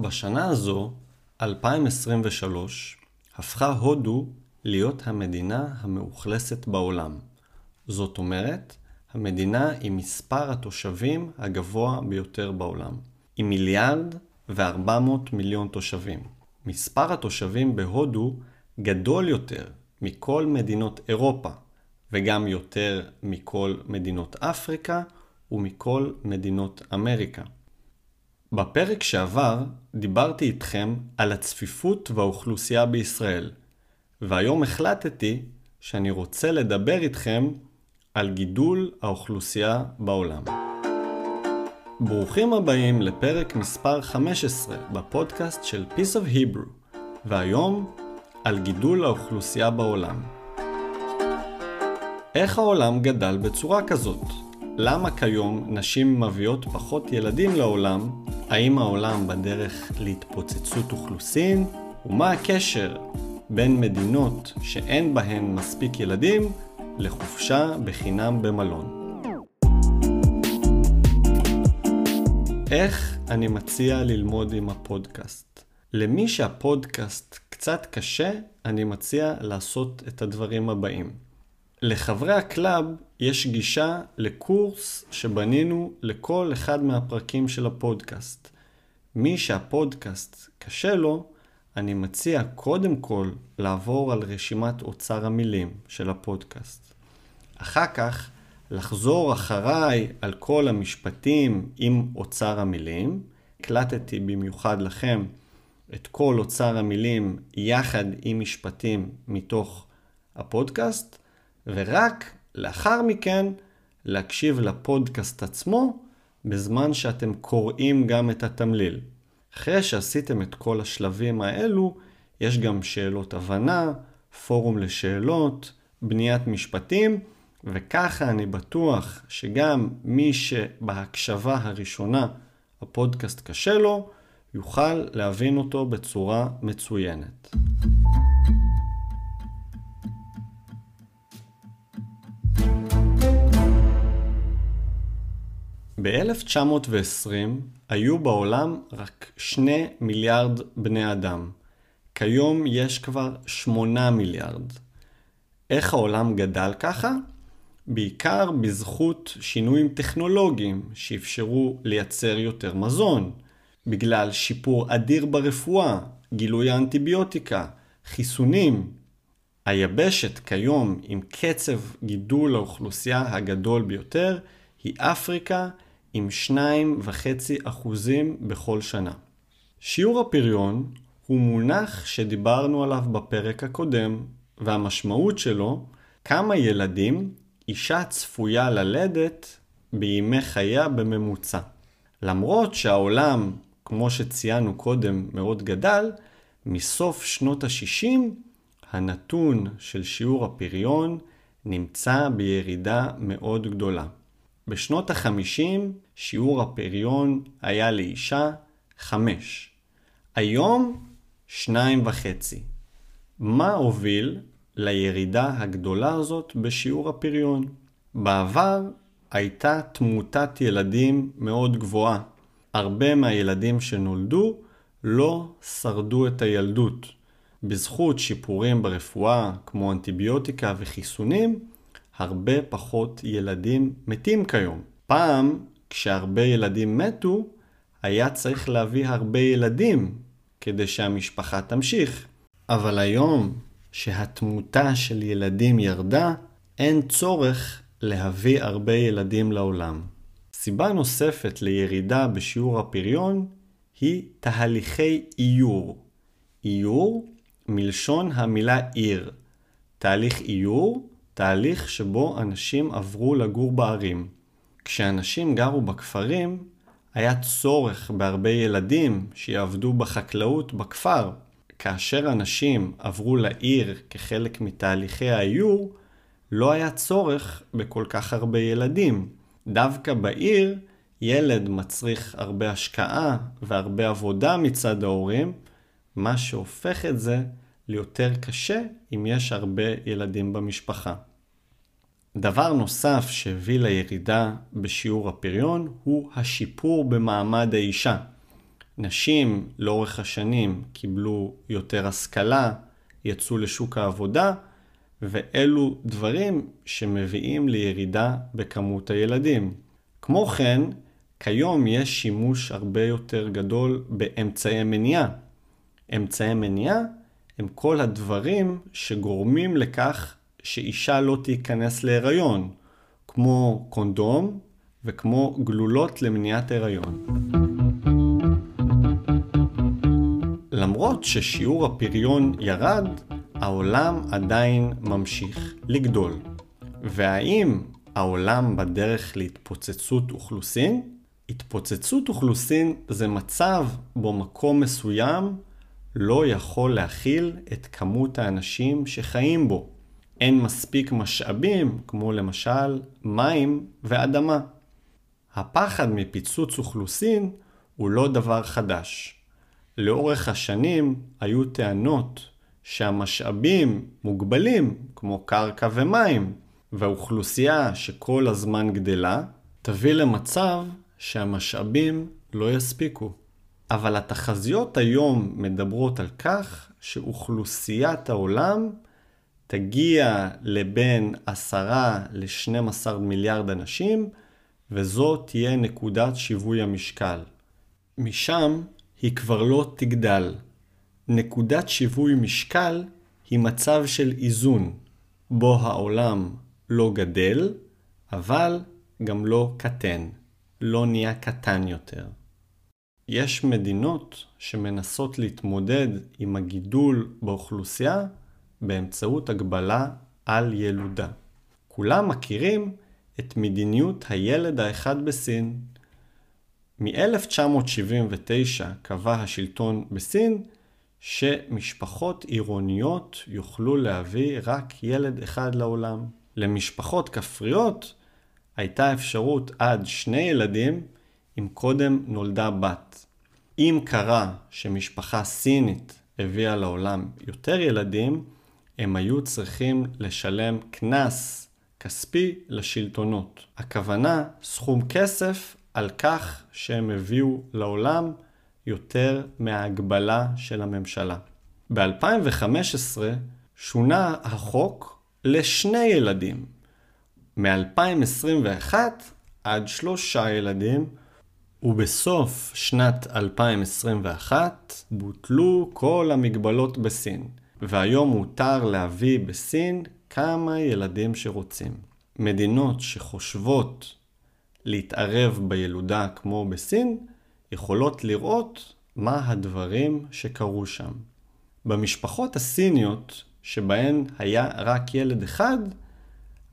בשנה הזו, 2023, הפכה הודו להיות המדינה המאוכלסת בעולם. זאת אומרת, המדינה עם מספר התושבים הגבוה ביותר בעולם, עם מיליארד ו-400 מיליון תושבים. מספר התושבים בהודו גדול יותר מכל מדינות אירופה, וגם יותר מכל מדינות אפריקה ומכל מדינות אמריקה. בפרק שעבר דיברתי איתכם על הצפיפות והאוכלוסייה בישראל, והיום החלטתי שאני רוצה לדבר איתכם על גידול האוכלוסייה בעולם. ברוכים הבאים לפרק מספר 15 בפודקאסט של Piece of Hebrew, והיום על גידול האוכלוסייה בעולם. איך העולם גדל בצורה כזאת? למה כיום נשים מביאות פחות ילדים לעולם? האם העולם בדרך להתפוצצות אוכלוסין? ומה הקשר בין מדינות שאין בהן מספיק ילדים לחופשה בחינם במלון? איך אני מציע ללמוד עם הפודקאסט? למי שהפודקאסט קצת קשה, אני מציע לעשות את הדברים הבאים. לחברי ה club יש גישה לקורס שבנינו לכל אחד מהפרקים של הפודקאסט. מי שהפודקאסט קשה לו, אני מציע קודם כל לעבור על רשימת אוצר המילים של הפודקאסט. אחר כך לחזור אחריי על כל המשפטים עם אוצר המילים. הקלטתי במיוחד לכם את כל אוצר המילים יחד עם משפטים מתוך הפודקאסט. ורק לאחר מכן להקשיב לפודקאסט עצמו בזמן שאתם קוראים גם את התמליל. אחרי שעשיתם את כל השלבים האלו, יש גם שאלות הבנה, פורום לשאלות, בניית משפטים, וככה אני בטוח שגם מי שבהקשבה הראשונה הפודקאסט קשה לו, יוכל להבין אותו בצורה מצוינת. ב-1920 היו בעולם רק 2 מיליארד בני אדם. כיום יש כבר 8 מיליארד. איך העולם גדל ככה? בעיקר בזכות שינויים טכנולוגיים שאפשרו לייצר יותר מזון, בגלל שיפור אדיר ברפואה, גילוי האנטיביוטיקה, חיסונים. היבשת כיום עם קצב גידול האוכלוסייה הגדול ביותר היא אפריקה עם 2.5% בכל שנה. שיעור הפריון הוא מונח שדיברנו עליו בפרק הקודם, והמשמעות שלו, כמה ילדים אישה צפויה ללדת בימי חייה בממוצע. למרות שהעולם, כמו שציינו קודם, מאוד גדל, מסוף שנות ה-60 הנתון של שיעור הפריון נמצא בירידה מאוד גדולה. בשנות ה-50 שיעור הפריון היה לאישה 5. היום 2.5. מה הוביל לירידה הגדולה הזאת בשיעור הפריון? בעבר הייתה תמותת ילדים מאוד גבוהה. הרבה מהילדים שנולדו לא שרדו את הילדות. בזכות שיפורים ברפואה כמו אנטיביוטיקה וחיסונים, הרבה פחות ילדים מתים כיום. פעם, כשהרבה ילדים מתו, היה צריך להביא הרבה ילדים כדי שהמשפחה תמשיך. אבל היום, שהתמותה של ילדים ירדה, אין צורך להביא הרבה ילדים לעולם. סיבה נוספת לירידה בשיעור הפריון היא תהליכי איור. איור מלשון המילה עיר. תהליך איור תהליך שבו אנשים עברו לגור בערים. כשאנשים גרו בכפרים, היה צורך בהרבה ילדים שיעבדו בחקלאות בכפר. כאשר אנשים עברו לעיר כחלק מתהליכי האיור, לא היה צורך בכל כך הרבה ילדים. דווקא בעיר, ילד מצריך הרבה השקעה והרבה עבודה מצד ההורים, מה שהופך את זה ליותר קשה אם יש הרבה ילדים במשפחה. דבר נוסף שהביא לירידה בשיעור הפריון הוא השיפור במעמד האישה. נשים לאורך השנים קיבלו יותר השכלה, יצאו לשוק העבודה, ואלו דברים שמביאים לירידה בכמות הילדים. כמו כן, כיום יש שימוש הרבה יותר גדול באמצעי מניעה. אמצעי מניעה הם כל הדברים שגורמים לכך שאישה לא תיכנס להיריון, כמו קונדום וכמו גלולות למניעת הריון. למרות ששיעור הפריון ירד, העולם עדיין ממשיך לגדול. והאם העולם בדרך להתפוצצות אוכלוסין? התפוצצות אוכלוסין זה מצב בו מקום מסוים לא יכול להכיל את כמות האנשים שחיים בו. אין מספיק משאבים, כמו למשל מים ואדמה. הפחד מפיצוץ אוכלוסין הוא לא דבר חדש. לאורך השנים היו טענות שהמשאבים מוגבלים, כמו קרקע ומים, והאוכלוסייה שכל הזמן גדלה, תביא למצב שהמשאבים לא יספיקו. אבל התחזיות היום מדברות על כך שאוכלוסיית העולם תגיע לבין 10 ל-12 מיליארד אנשים, וזו תהיה נקודת שיווי המשקל. משם היא כבר לא תגדל. נקודת שיווי משקל היא מצב של איזון, בו העולם לא גדל, אבל גם לא קטן, לא נהיה קטן יותר. יש מדינות שמנסות להתמודד עם הגידול באוכלוסייה באמצעות הגבלה על ילודה. כולם מכירים את מדיניות הילד האחד בסין. מ-1979 קבע השלטון בסין שמשפחות עירוניות יוכלו להביא רק ילד אחד לעולם. למשפחות כפריות הייתה אפשרות עד שני ילדים אם קודם נולדה בת. אם קרה שמשפחה סינית הביאה לעולם יותר ילדים, הם היו צריכים לשלם קנס כספי לשלטונות. הכוונה סכום כסף על כך שהם הביאו לעולם יותר מההגבלה של הממשלה. ב-2015 שונה החוק לשני ילדים. מ-2021 עד שלושה ילדים, ובסוף שנת 2021 בוטלו כל המגבלות בסין, והיום מותר להביא בסין כמה ילדים שרוצים. מדינות שחושבות להתערב בילודה כמו בסין, יכולות לראות מה הדברים שקרו שם. במשפחות הסיניות, שבהן היה רק ילד אחד,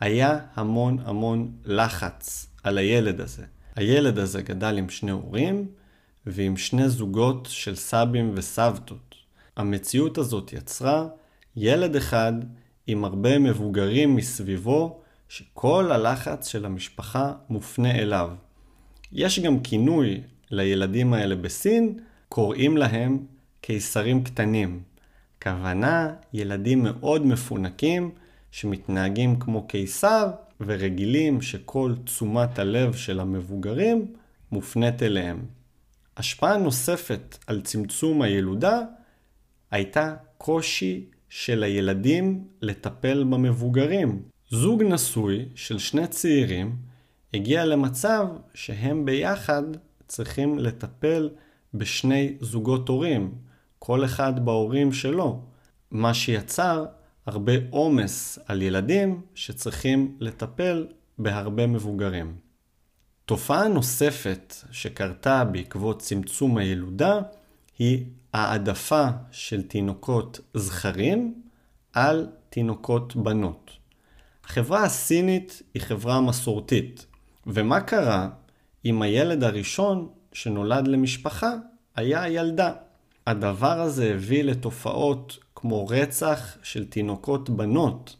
היה המון המון לחץ על הילד הזה. הילד הזה גדל עם שני הורים ועם שני זוגות של סבים וסבתות. המציאות הזאת יצרה ילד אחד עם הרבה מבוגרים מסביבו שכל הלחץ של המשפחה מופנה אליו. יש גם כינוי לילדים האלה בסין, קוראים להם קיסרים קטנים. כוונה, ילדים מאוד מפונקים שמתנהגים כמו קיסר ורגילים שכל תשומת הלב של המבוגרים מופנית אליהם. השפעה נוספת על צמצום הילודה הייתה קושי של הילדים לטפל במבוגרים. זוג נשוי של שני צעירים הגיע למצב שהם ביחד צריכים לטפל בשני זוגות הורים, כל אחד בהורים שלו, מה שיצר הרבה עומס על ילדים שצריכים לטפל בהרבה מבוגרים. תופעה נוספת שקרתה בעקבות צמצום הילודה היא העדפה של תינוקות זכרים על תינוקות בנות. החברה הסינית היא חברה מסורתית, ומה קרה אם הילד הראשון שנולד למשפחה היה ילדה? הדבר הזה הביא לתופעות כמו רצח של תינוקות בנות,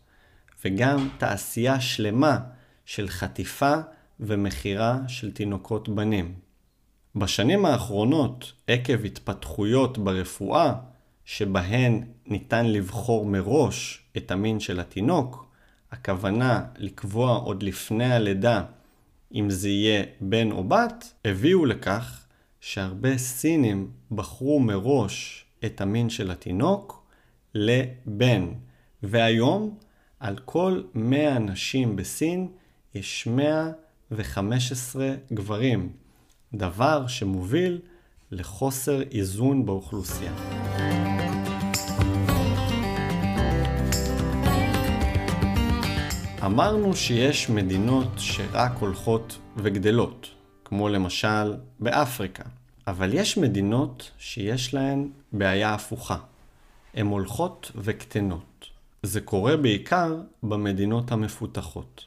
וגם תעשייה שלמה של חטיפה ומכירה של תינוקות בנים. בשנים האחרונות, עקב התפתחויות ברפואה, שבהן ניתן לבחור מראש את המין של התינוק, הכוונה לקבוע עוד לפני הלידה אם זה יהיה בן או בת, הביאו לכך שהרבה סינים בחרו מראש את המין של התינוק לבן, והיום על כל 100 נשים בסין יש 115 גברים, דבר שמוביל לחוסר איזון באוכלוסייה. אמרנו שיש מדינות שרק הולכות וגדלות, כמו למשל באפריקה, אבל יש מדינות שיש להן בעיה הפוכה. הן הולכות וקטנות. זה קורה בעיקר במדינות המפותחות.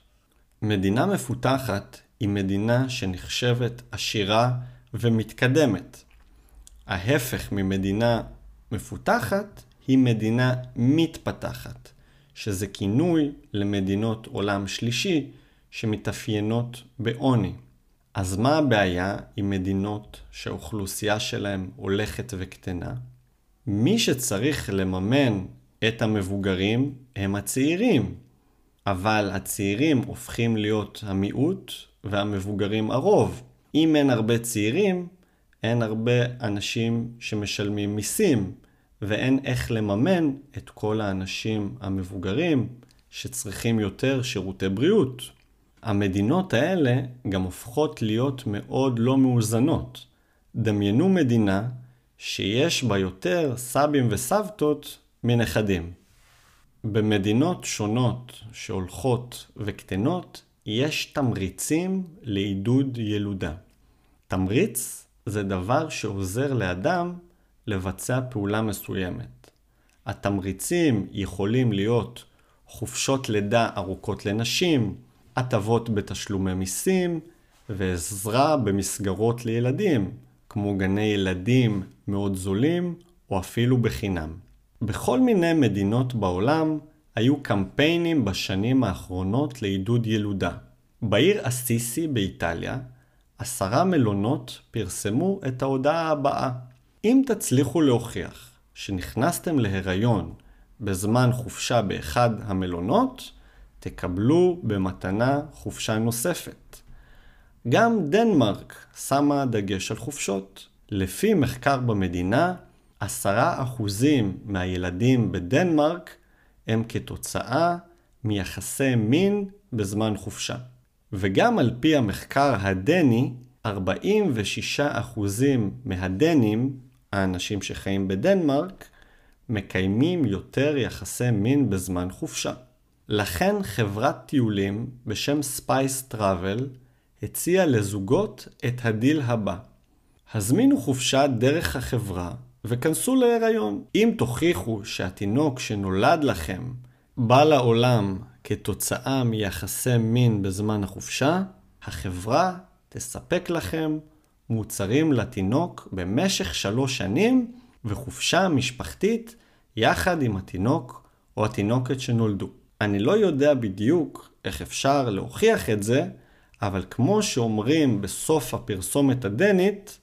מדינה מפותחת היא מדינה שנחשבת עשירה ומתקדמת. ההפך ממדינה מפותחת היא מדינה מתפתחת, שזה כינוי למדינות עולם שלישי שמתאפיינות בעוני. אז מה הבעיה עם מדינות שהאוכלוסייה שלהן הולכת וקטנה? מי שצריך לממן את המבוגרים הם הצעירים, אבל הצעירים הופכים להיות המיעוט והמבוגרים הרוב. אם אין הרבה צעירים, אין הרבה אנשים שמשלמים מיסים, ואין איך לממן את כל האנשים המבוגרים שצריכים יותר שירותי בריאות. המדינות האלה גם הופכות להיות מאוד לא מאוזנות. דמיינו מדינה שיש בה יותר סבים וסבתות מנכדים. במדינות שונות שהולכות וקטנות, יש תמריצים לעידוד ילודה. תמריץ זה דבר שעוזר לאדם לבצע פעולה מסוימת. התמריצים יכולים להיות חופשות לידה ארוכות לנשים, הטבות בתשלומי מיסים ועזרה במסגרות לילדים, כמו גני ילדים מאוד זולים או אפילו בחינם. בכל מיני מדינות בעולם היו קמפיינים בשנים האחרונות לעידוד ילודה. בעיר אסיסי באיטליה, עשרה מלונות פרסמו את ההודעה הבאה: אם תצליחו להוכיח שנכנסתם להיריון בזמן חופשה באחד המלונות, תקבלו במתנה חופשה נוספת. גם דנמרק שמה דגש על חופשות. לפי מחקר במדינה, עשרה אחוזים מהילדים בדנמרק הם כתוצאה מיחסי מין בזמן חופשה. וגם על פי המחקר הדני, 46% מהדנים, האנשים שחיים בדנמרק, מקיימים יותר יחסי מין בזמן חופשה. לכן חברת טיולים בשם Spies Travel הציעה לזוגות את הדיל הבא. הזמינו חופשה דרך החברה וכנסו להיריון. אם תוכיחו שהתינוק שנולד לכם בא לעולם כתוצאה מיחסי מין בזמן החופשה, החברה תספק לכם מוצרים לתינוק במשך שלוש שנים וחופשה משפחתית יחד עם התינוק או התינוקת שנולדו. אני לא יודע בדיוק איך אפשר להוכיח את זה, אבל כמו שאומרים בסוף הפרסומת הדנית,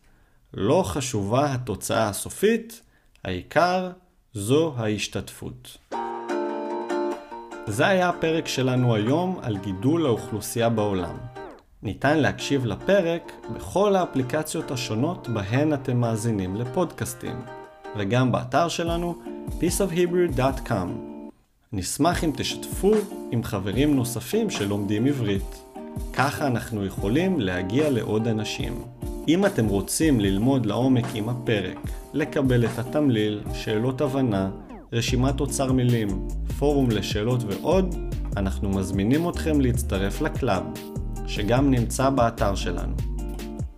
לא חשובה התוצאה הסופית, העיקר זו ההשתתפות. זה היה הפרק שלנו היום על גידול האוכלוסייה בעולם. ניתן להקשיב לפרק בכל האפליקציות השונות בהן אתם מאזינים לפודקאסטים, וגם באתר שלנו peaceofhebrew.com. נשמח אם תשתפו עם חברים נוספים שלומדים עברית. ככה אנחנו יכולים להגיע לעוד אנשים. אם אתם רוצים ללמוד לעומק עם הפרק, לקבל את התמליל, שאלות הבנה, רשימת אוצר מילים, פורום לשאלות ועוד, אנחנו מזמינים אתכם להצטרף לקלאב, שגם נמצא באתר שלנו.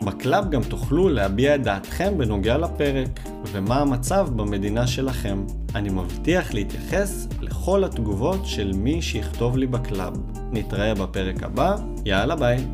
ב club גם תוכלו להביע את דעתכם בנוגע לפרק, ומה המצב במדינה שלכם. אני מבטיח להתייחס לכל התגובות של מי שיכתוב לי ב club. נתראה בפרק הבא, יאללה ביי.